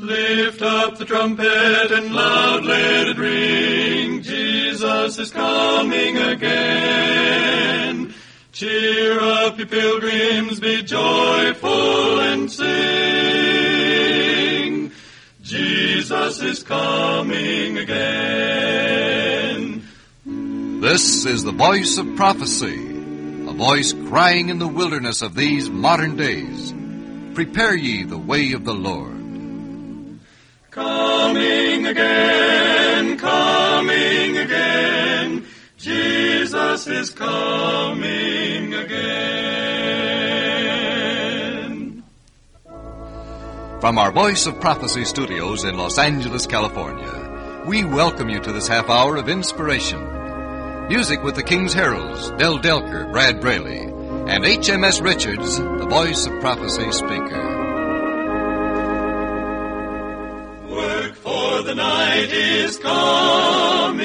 Lift up the trumpet and loud let it ring. Jesus is coming again. Cheer up, ye pilgrims, be joyful and sing. Jesus is coming again. This is the voice of prophecy, a voice crying in the wilderness of these modern days. Prepare ye the way of the Lord. Coming again, coming again, Jesus is coming again. From our Voice of Prophecy studios in Los Angeles, California, we welcome you to this half hour of inspiration. Music with the King's Heralds, Del Delker, Brad Braley, and HMS Richards, the Voice of Prophecy speaker. Night is coming.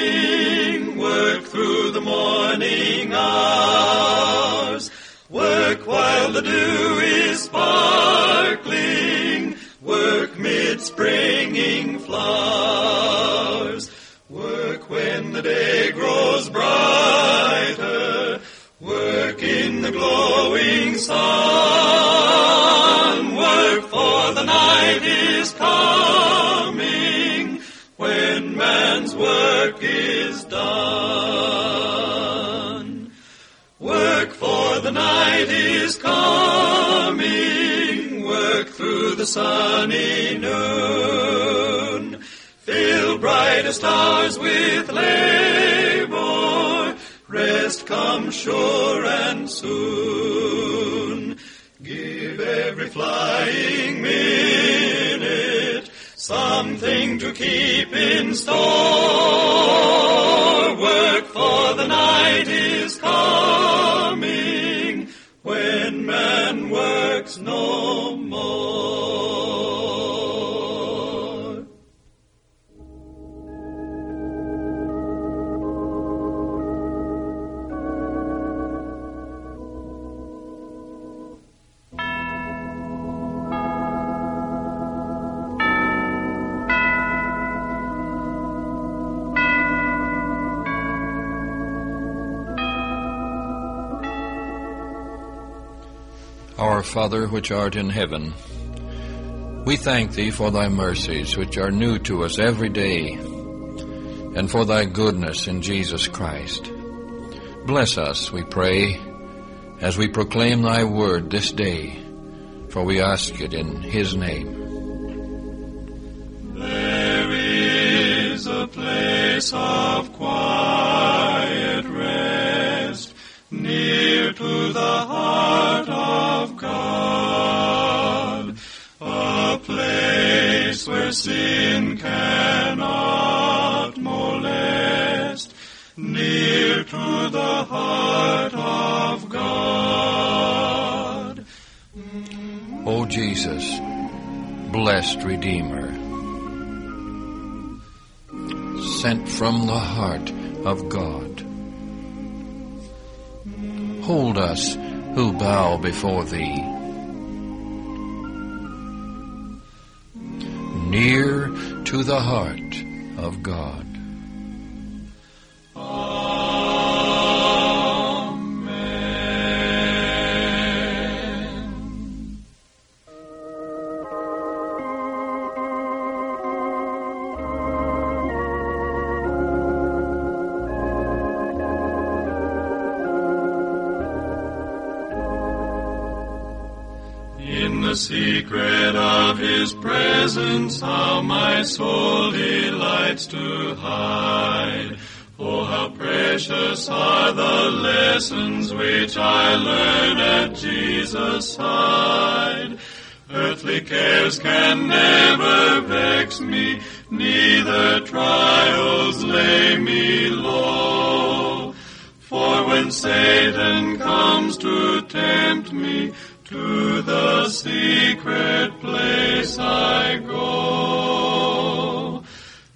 Work through the morning hours. Work while the dew is sparkling. Work mid springing flowers. Work when the day grows brighter. Work in the glowing sun. Work for the night is coming man's work is done. Work for the night is coming. Work through the sunny noon. Fill brighter stars with labor. Rest comes sure and soon. Give every flying minute something to keep in store. Work for the night is coming Our Father which art in heaven, we thank thee for thy mercies which are new to us every day, and for thy goodness in Jesus Christ. Bless us, we pray, as we proclaim thy word this day, for we ask it in his name. There is a place of quiet where sin cannot molest, near to the heart of God. O Jesus, blessed Redeemer, sent from the heart of God. Hold us who bow before thee. Near to the heart of God. Presence, how my soul delights to hide. Oh, how precious are the lessons which I learn at Jesus' side. Earthly cares can never vex me, neither trials lay me low. For when Satan comes to tempt me, to the secret place I go.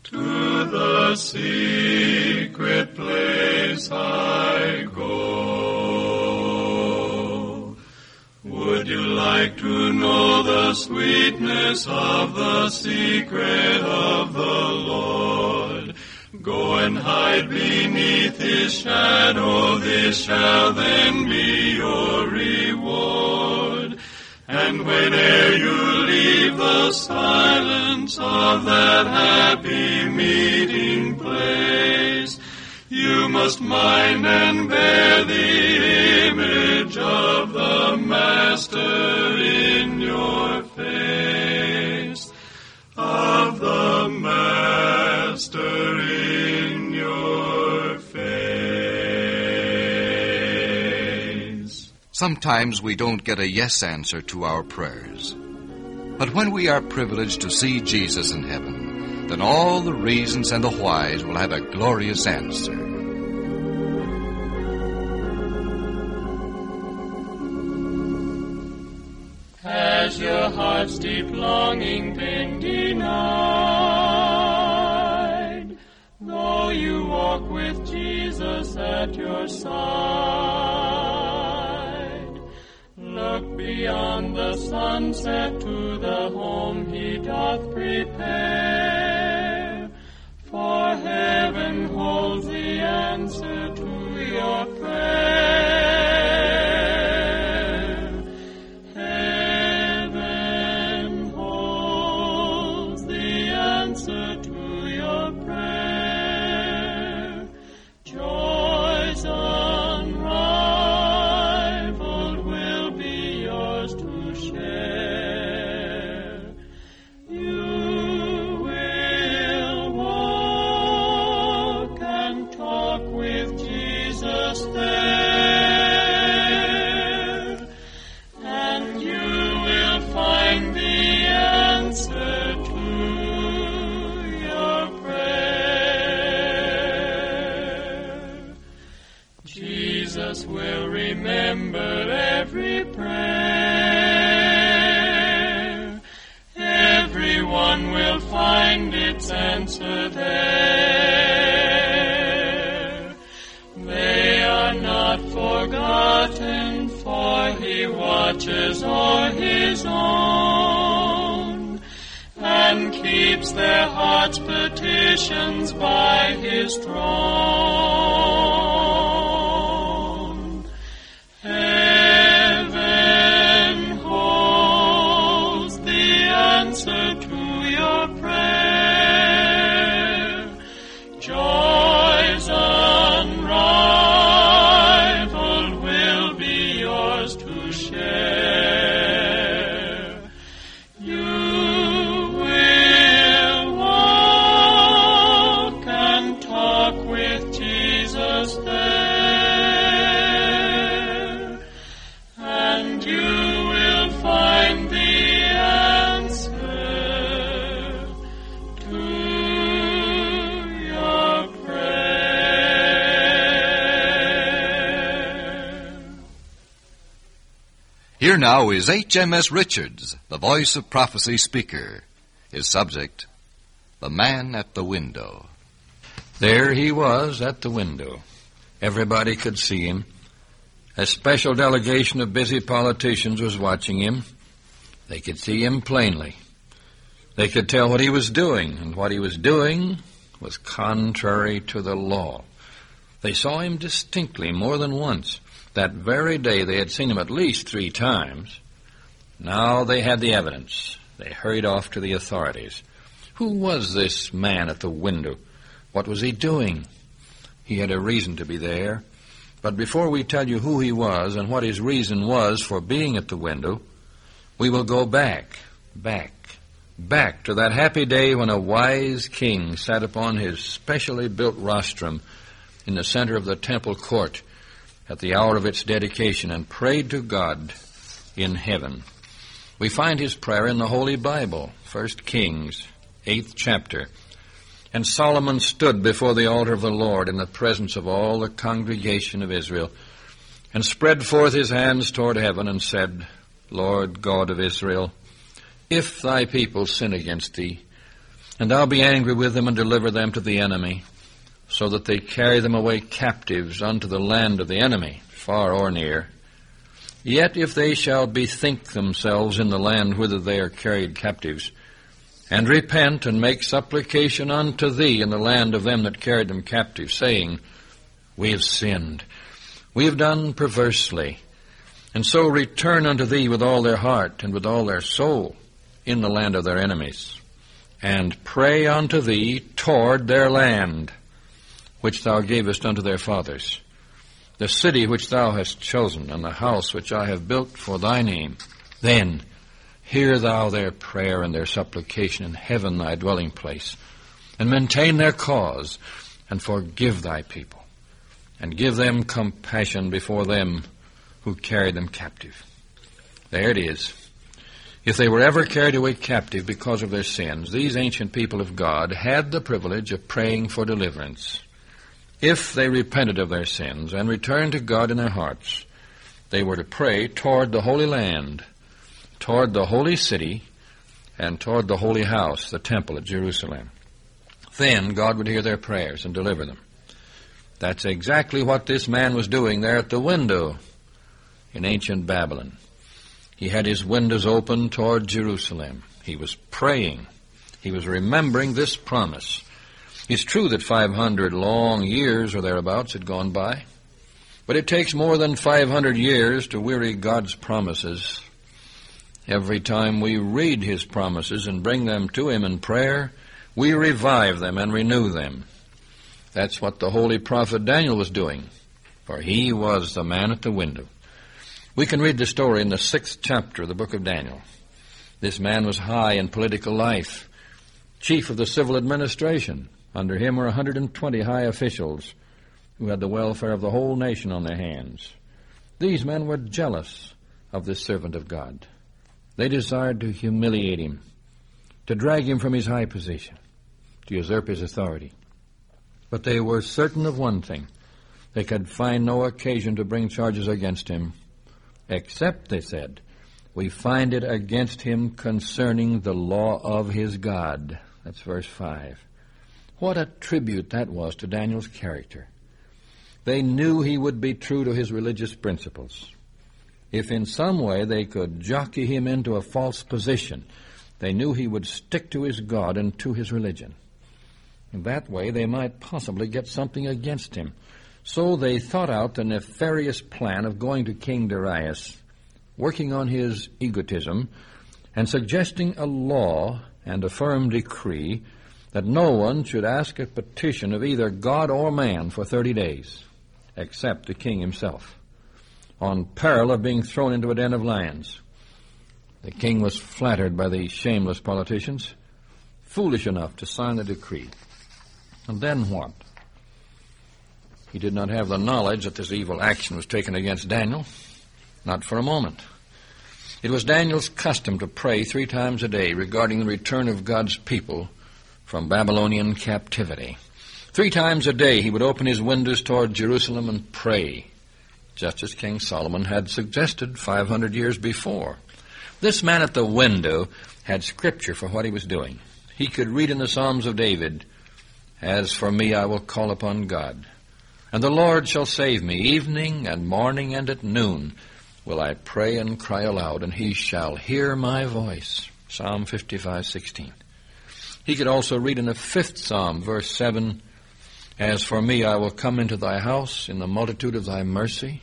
To the secret place I go. Would you like to know the sweetness of the secret of the Lord. Go and hide beneath his shadow, this shall then be your reward. And whene'er you leave the silence of that happy meeting place, you must mind and bear the image of the Master Sometimes we don't get a yes answer to our prayers. But when we are privileged to see Jesus in heaven, then all the reasons and the whys will have a glorious answer. Has your heart's deep longing been denied? Though you walk with Jesus at your side, beyond the sunset to the home he doth prepare. For heaven holds Here now is H.M.S. Richards, the voice of prophecy speaker. His subject, The Man at the Window. There he was at the window. Everybody could see him. A special delegation of busy politicians was watching him. They could see him plainly. They could tell what he was doing, and what he was doing was contrary to the law. They saw him distinctly more than once. That very day they had seen him at least three times. Now they had the evidence. They hurried off to the authorities. Who was this man at the window? What was he doing? He had a reason to be there. But before we tell you who he was and what his reason was for being at the window, we will go back, back, back to that happy day when a wise king sat upon his specially built rostrum in the center of the temple court at the hour of its dedication and prayed to God in heaven. We find his prayer in the Holy Bible, 1 Kings, 8th chapter. And Solomon stood before the altar of the Lord in the presence of all the congregation of Israel, and spread forth his hands toward heaven, and said, Lord God of Israel, if thy people sin against thee, and thou be angry with them and deliver them to the enemy, so that they carry them away captives unto the land of the enemy, far or near, Yet if they shall bethink themselves in the land whither they are carried captives, and repent and make supplication unto thee in the land of them that carried them captive, saying, We have sinned, we have done perversely, and so return unto thee with all their heart and with all their soul in the land of their enemies, and pray unto thee toward their land, which thou gavest unto their fathers, the city which thou hast chosen, and the house which I have built for thy name. Then hear thou their prayer and their supplication in heaven thy dwelling place, and maintain their cause, and forgive thy people, and give them compassion before them who carried them captive. There it is. If they were ever carried away captive because of their sins, these ancient people of God had the privilege of praying for deliverance. If they repented of their sins and returned to God in their hearts, they were to pray toward the Holy Land, toward the holy city, and toward the holy house, the temple at Jerusalem. Then God would hear their prayers and deliver them. That's exactly what this man was doing there at the window in ancient Babylon. He had his windows open toward Jerusalem. He was praying. He was remembering this promise. It's true that 500 long years or thereabouts had gone by, but it takes more than 500 years to weary God's promises. Every time we read His promises and bring them to Him in prayer, we revive them and renew them. That's what the holy prophet Daniel was doing, for he was the man at the window. We can read the story in the sixth chapter of the book of Daniel. This man was high in political life, chief of the civil administration. Under him were 120 high officials who had the welfare of the whole nation on their hands. These men were jealous of this servant of God. They desired to humiliate him, to drag him from his high position, to usurp his authority. But they were certain of one thing. They could find no occasion to bring charges against him except, they said, we find it against him concerning the law of his God. That's verse 5. What a tribute that was to Daniel's character. They knew he would be true to his religious principles. If in some way they could jockey him into a false position, they knew he would stick to his God and to his religion. In that way, they might possibly get something against him so they thought out the nefarious plan of going to King Darius, working on his egotism, and suggesting a law and a firm decree that no one should ask a petition of either God or man for thirty days, except the king himself, on peril of being thrown into a den of lions. The king was flattered by these shameless politicians, foolish enough to sign the decree. And then what? He did not have the knowledge that this evil action was taken against Daniel. Not for a moment. It was Daniel's custom to pray three times a day regarding the return of God's people from Babylonian captivity. Three times a day he would open his windows toward Jerusalem and pray, just as King Solomon had suggested 500 years before. This man at the window had scripture for what he was doing. He could read in the Psalms of David, As for me, I will call upon God. And the Lord shall save me. Evening and morning and at noon will I pray and cry aloud, and he shall hear my voice. Psalm 55:16. He could also read in the fifth psalm, verse 7, As for me, I will come into thy house in the multitude of thy mercy,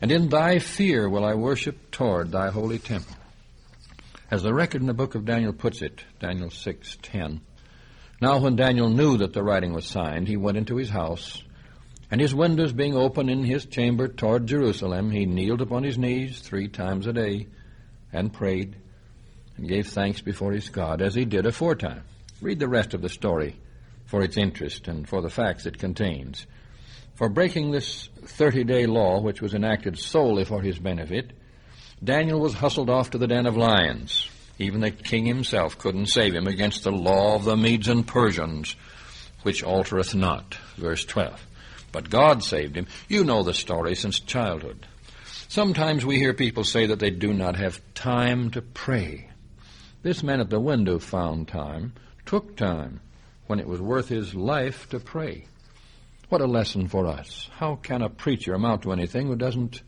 and in thy fear will I worship toward thy holy temple. As the record in the book of Daniel puts it, Daniel 6:10, Now when Daniel knew that the writing was signed, he went into his house, and his windows being open in his chamber toward Jerusalem, he kneeled upon his knees three times a day and prayed and gave thanks before his God, as he did aforetime. Read the rest of the story for its interest and for the facts it contains. For breaking this 30 day law, which was enacted solely for his benefit, Daniel was hustled off to the den of lions. Even the king himself couldn't save him against the law of the Medes and Persians, which altereth not. Verse 12 but God saved him. You know the story since childhood. Sometimes we hear people say that they do not have time to pray. This man at the window found time, took time, when it was worth his life to pray. What a lesson for us. How can a preacher amount to anything who doesn't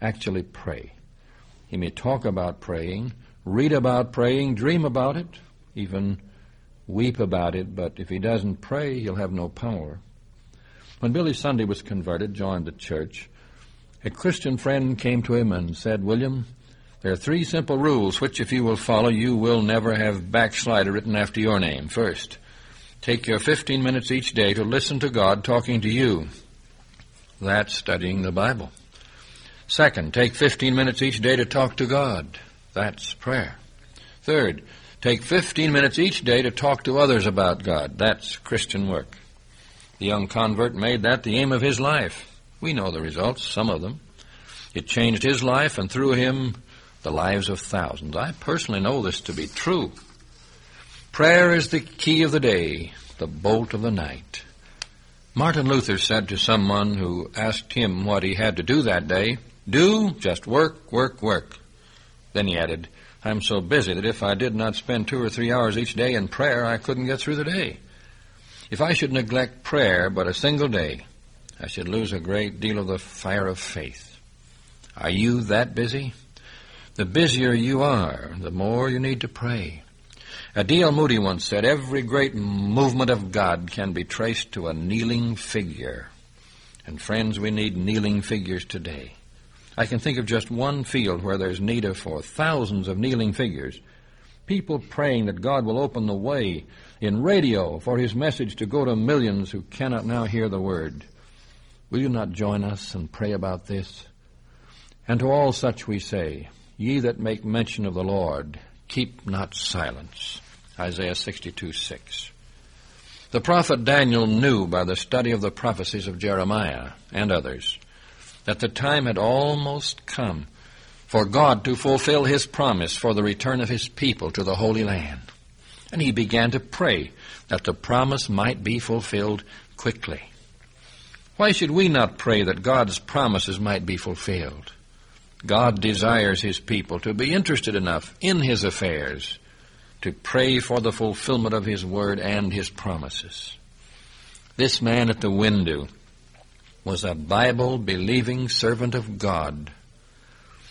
actually pray. He may talk about praying, read about praying, dream about it, even weep about it, but if he doesn't pray, he'll have no power. When Billy Sunday was converted, joined the church, a Christian friend came to him and said, William, there are three simple rules which, if you will follow, you will never have backslider written after your name. First, take your 15 minutes each day to listen to God talking to you. That's studying the Bible. Second, take 15 minutes each day to talk to God. That's prayer. Third, take 15 minutes each day to talk to others about God. That's Christian work. The young convert made that the aim of his life. We know the results, some of them. It changed his life and through him the lives of thousands. I personally know this to be true. Prayer is the key of the day, the bolt of the night. Martin Luther said to someone who asked him what he had to do that day, Do just work, work, work. Then he added, I'm so busy that if I did not spend two or three hours each day in prayer, I couldn't get through the day. If I should neglect prayer but a single day, I should lose a great deal of the fire of faith. Are you that busy? The busier you are, the more you need to pray. D.L. Moody once said, Every great movement of God can be traced to a kneeling figure. And friends, we need kneeling figures today. I can think of just one field where there's need for thousands of kneeling figures. People praying that God will open the way in radio for His message to go to millions who cannot now hear the word. Will you not join us and pray about this? And to all such we say, Ye that make mention of the Lord, keep not silence. Isaiah 62 6. The prophet Daniel knew by the study of the prophecies of Jeremiah and others that the time had almost come for God to fulfill his promise for the return of his people to the Holy Land. And he began to pray that the promise might be fulfilled quickly. Why should we not pray that God's promises might be fulfilled? God desires his people to be interested enough in his affairs to pray for the fulfillment of his word and his promises. This man at the window was a Bible believing servant of God.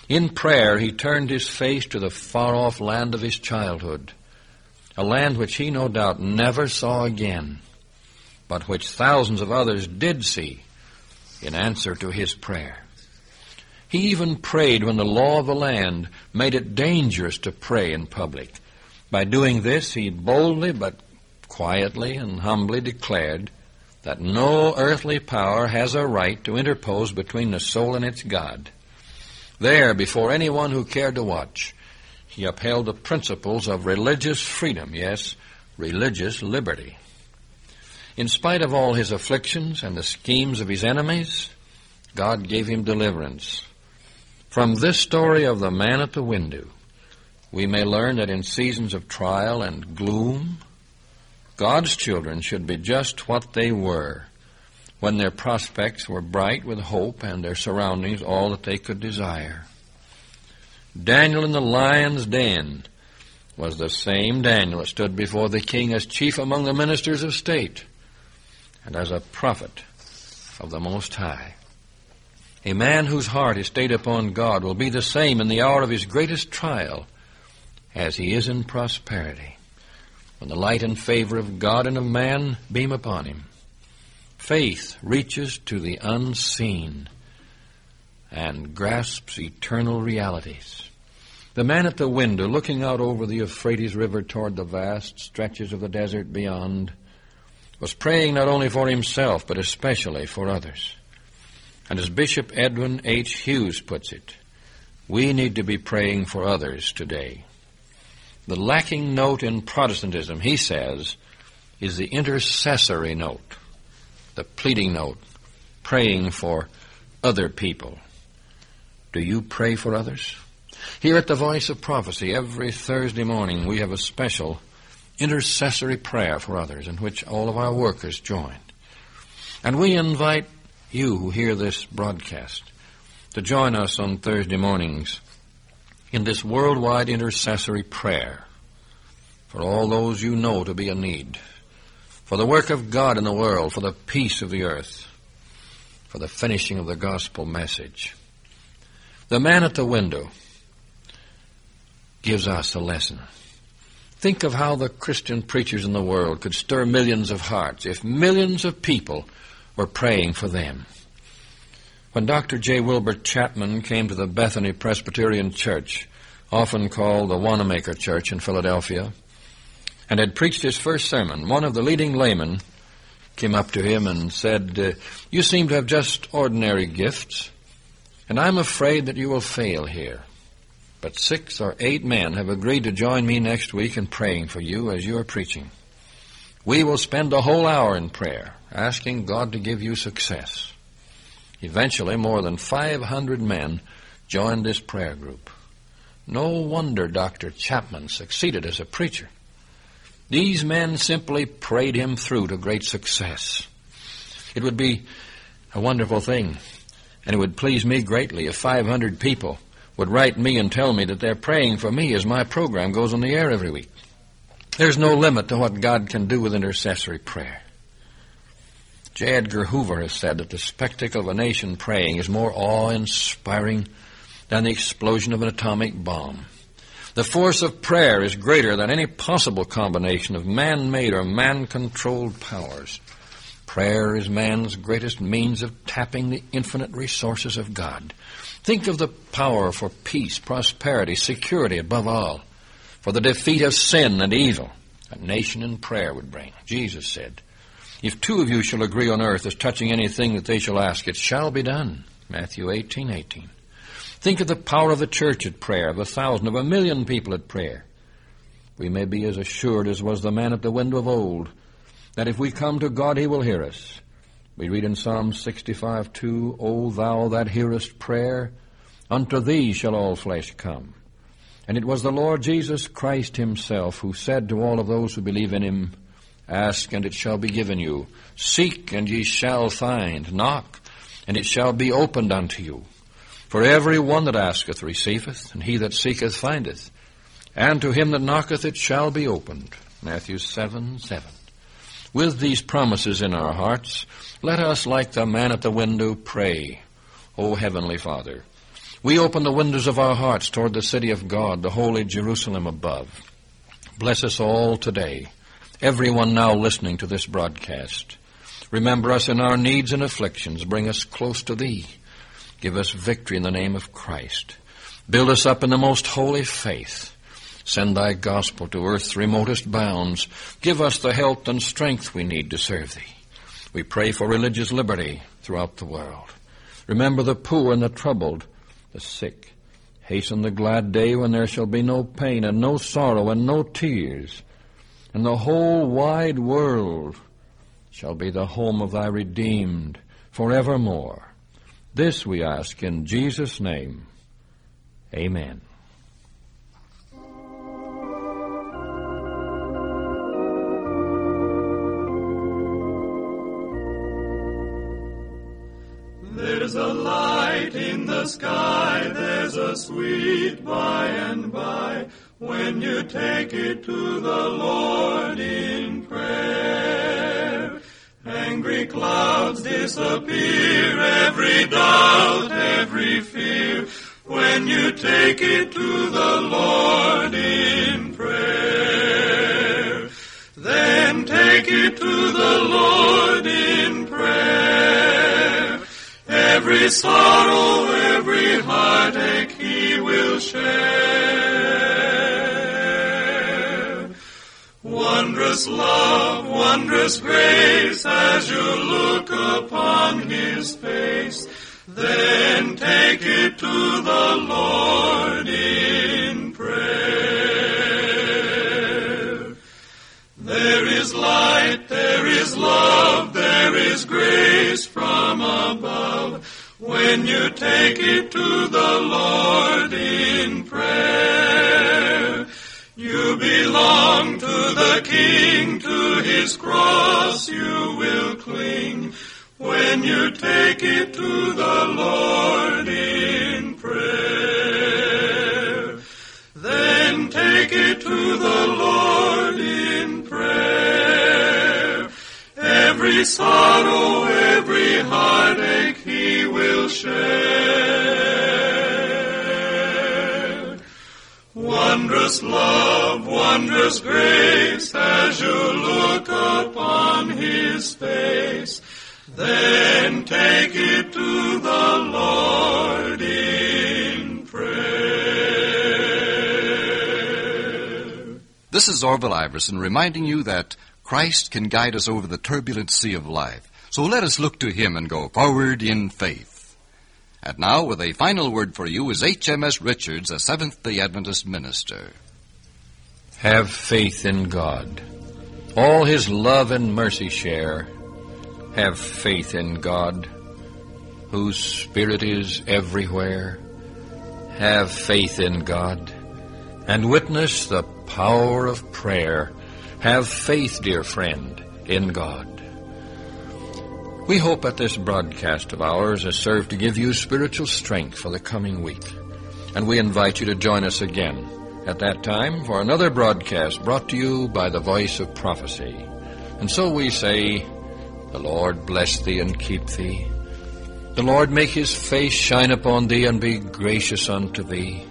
In prayer, he turned his face to the far off land of his childhood, a land which he no doubt never saw again, but which thousands of others did see in answer to his prayer. He even prayed when the law of the land made it dangerous to pray in public. By doing this, he boldly but quietly and humbly declared that no earthly power has a right to interpose between the soul and its God. There, before anyone who cared to watch, he upheld the principles of religious freedom, yes, religious liberty. In spite of all his afflictions and the schemes of his enemies, God gave him deliverance. From this story of the man at the window, we may learn that in seasons of trial and gloom, God's children should be just what they were when their prospects were bright with hope and their surroundings all that they could desire. Daniel in the lion's den was the same Daniel that stood before the king as chief among the ministers of state and as a prophet of the Most High. A man whose heart is stayed upon God will be the same in the hour of his greatest trial as he is in prosperity, when the light and favor of God and of man beam upon him. Faith reaches to the unseen and grasps eternal realities. The man at the window, looking out over the Euphrates River toward the vast stretches of the desert beyond, was praying not only for himself, but especially for others. And as Bishop Edwin H. Hughes puts it, we need to be praying for others today. The lacking note in Protestantism, he says, is the intercessory note, the pleading note, praying for other people. Do you pray for others? Here at the Voice of Prophecy, every Thursday morning, we have a special intercessory prayer for others in which all of our workers join. And we invite you who hear this broadcast to join us on Thursday mornings in this worldwide intercessory prayer for all those you know to be in need, for the work of God in the world, for the peace of the earth, for the finishing of the gospel message. The man at the window gives us a lesson. Think of how the Christian preachers in the world could stir millions of hearts if millions of people were praying for them. When Dr. J. Wilbur Chapman came to the Bethany Presbyterian Church, often called the Wanamaker Church in Philadelphia, and had preached his first sermon, one of the leading laymen came up to him and said, uh, You seem to have just ordinary gifts, and I'm afraid that you will fail here. But six or eight men have agreed to join me next week in praying for you as you are preaching. We will spend a whole hour in prayer, asking God to give you success. Eventually, more than 500 men joined this prayer group. No wonder Dr. Chapman succeeded as a preacher. These men simply prayed him through to great success. It would be a wonderful thing, and it would please me greatly if 500 people would write me and tell me that they're praying for me as my program goes on the air every week. There's no limit to what God can do with intercessory prayer. J. Edgar Hoover has said that the spectacle of a nation praying is more awe-inspiring than the explosion of an atomic bomb. The force of prayer is greater than any possible combination of man-made or man-controlled powers. Prayer is man's greatest means of tapping the infinite resources of God. Think of the power for peace, prosperity, security above all, for the defeat of sin and evil a nation in prayer would bring. Jesus said, If two of you shall agree on earth as touching anything that they shall ask, it shall be done. Matthew 18, 18. Think of the power of the church at prayer, of a thousand, of a million people at prayer. We may be as assured as was the man at the window of old, that if we come to God, He will hear us. We read in Psalm 65 2, O thou that hearest prayer, unto thee shall all flesh come. And it was the Lord Jesus Christ himself who said to all of those who believe in him, Ask, and it shall be given you. Seek, and ye shall find. Knock, and it shall be opened unto you. For every one that asketh receiveth, and he that seeketh findeth. And to him that knocketh it shall be opened. Matthew 7 7. With these promises in our hearts, let us, like the man at the window, pray. O Heavenly Father, we open the windows of our hearts toward the city of God, the holy Jerusalem above. Bless us all today, everyone now listening to this broadcast. Remember us in our needs and afflictions. Bring us close to Thee. Give us victory in the name of Christ. Build us up in the most holy faith. Send Thy gospel to earth's remotest bounds. Give us the health and strength we need to serve Thee. We pray for religious liberty throughout the world. Remember the poor and the troubled, the sick. Hasten the glad day when there shall be no pain and no sorrow and no tears, and the whole wide world shall be the home of thy redeemed forevermore. This we ask in Jesus' name. Amen. There's a light sky, there's a sweet by and by, when you take it to the Lord in prayer. Angry clouds disappear, every doubt, every fear, when you take it to the Lord in prayer. Then take it to the Lord in prayer. Every sorrow, every heartache he will share. Wondrous love, wondrous grace, as you look upon his face, then take it to the Lord in prayer. There is light, there is love, there is grace from above. When you take it to the Lord in prayer, you belong to the King, to his cross you will cling. When you take it to the Lord in prayer, then take it to the Lord Every sorrow, every heartache he will share. wondrous love, wondrous grace, as you look upon his face. Then take it to the Lord in prayer. This is Orville Iverson reminding you that Christ can guide us over the turbulent sea of life. So let us look to Him and go forward in faith. And now, with a final word for you, is H.M.S. Richards, a Seventh day Adventist minister. Have faith in God. All His love and mercy share. Have faith in God, whose Spirit is everywhere. Have faith in God, and witness the power of prayer. Have faith, dear friend, in God. We hope that this broadcast of ours has served to give you spiritual strength for the coming week. And we invite you to join us again at that time for another broadcast brought to you by the voice of prophecy. And so we say, The Lord bless thee and keep thee. The Lord make his face shine upon thee and be gracious unto thee.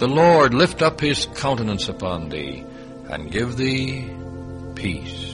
The Lord lift up his countenance upon thee and give thee peace.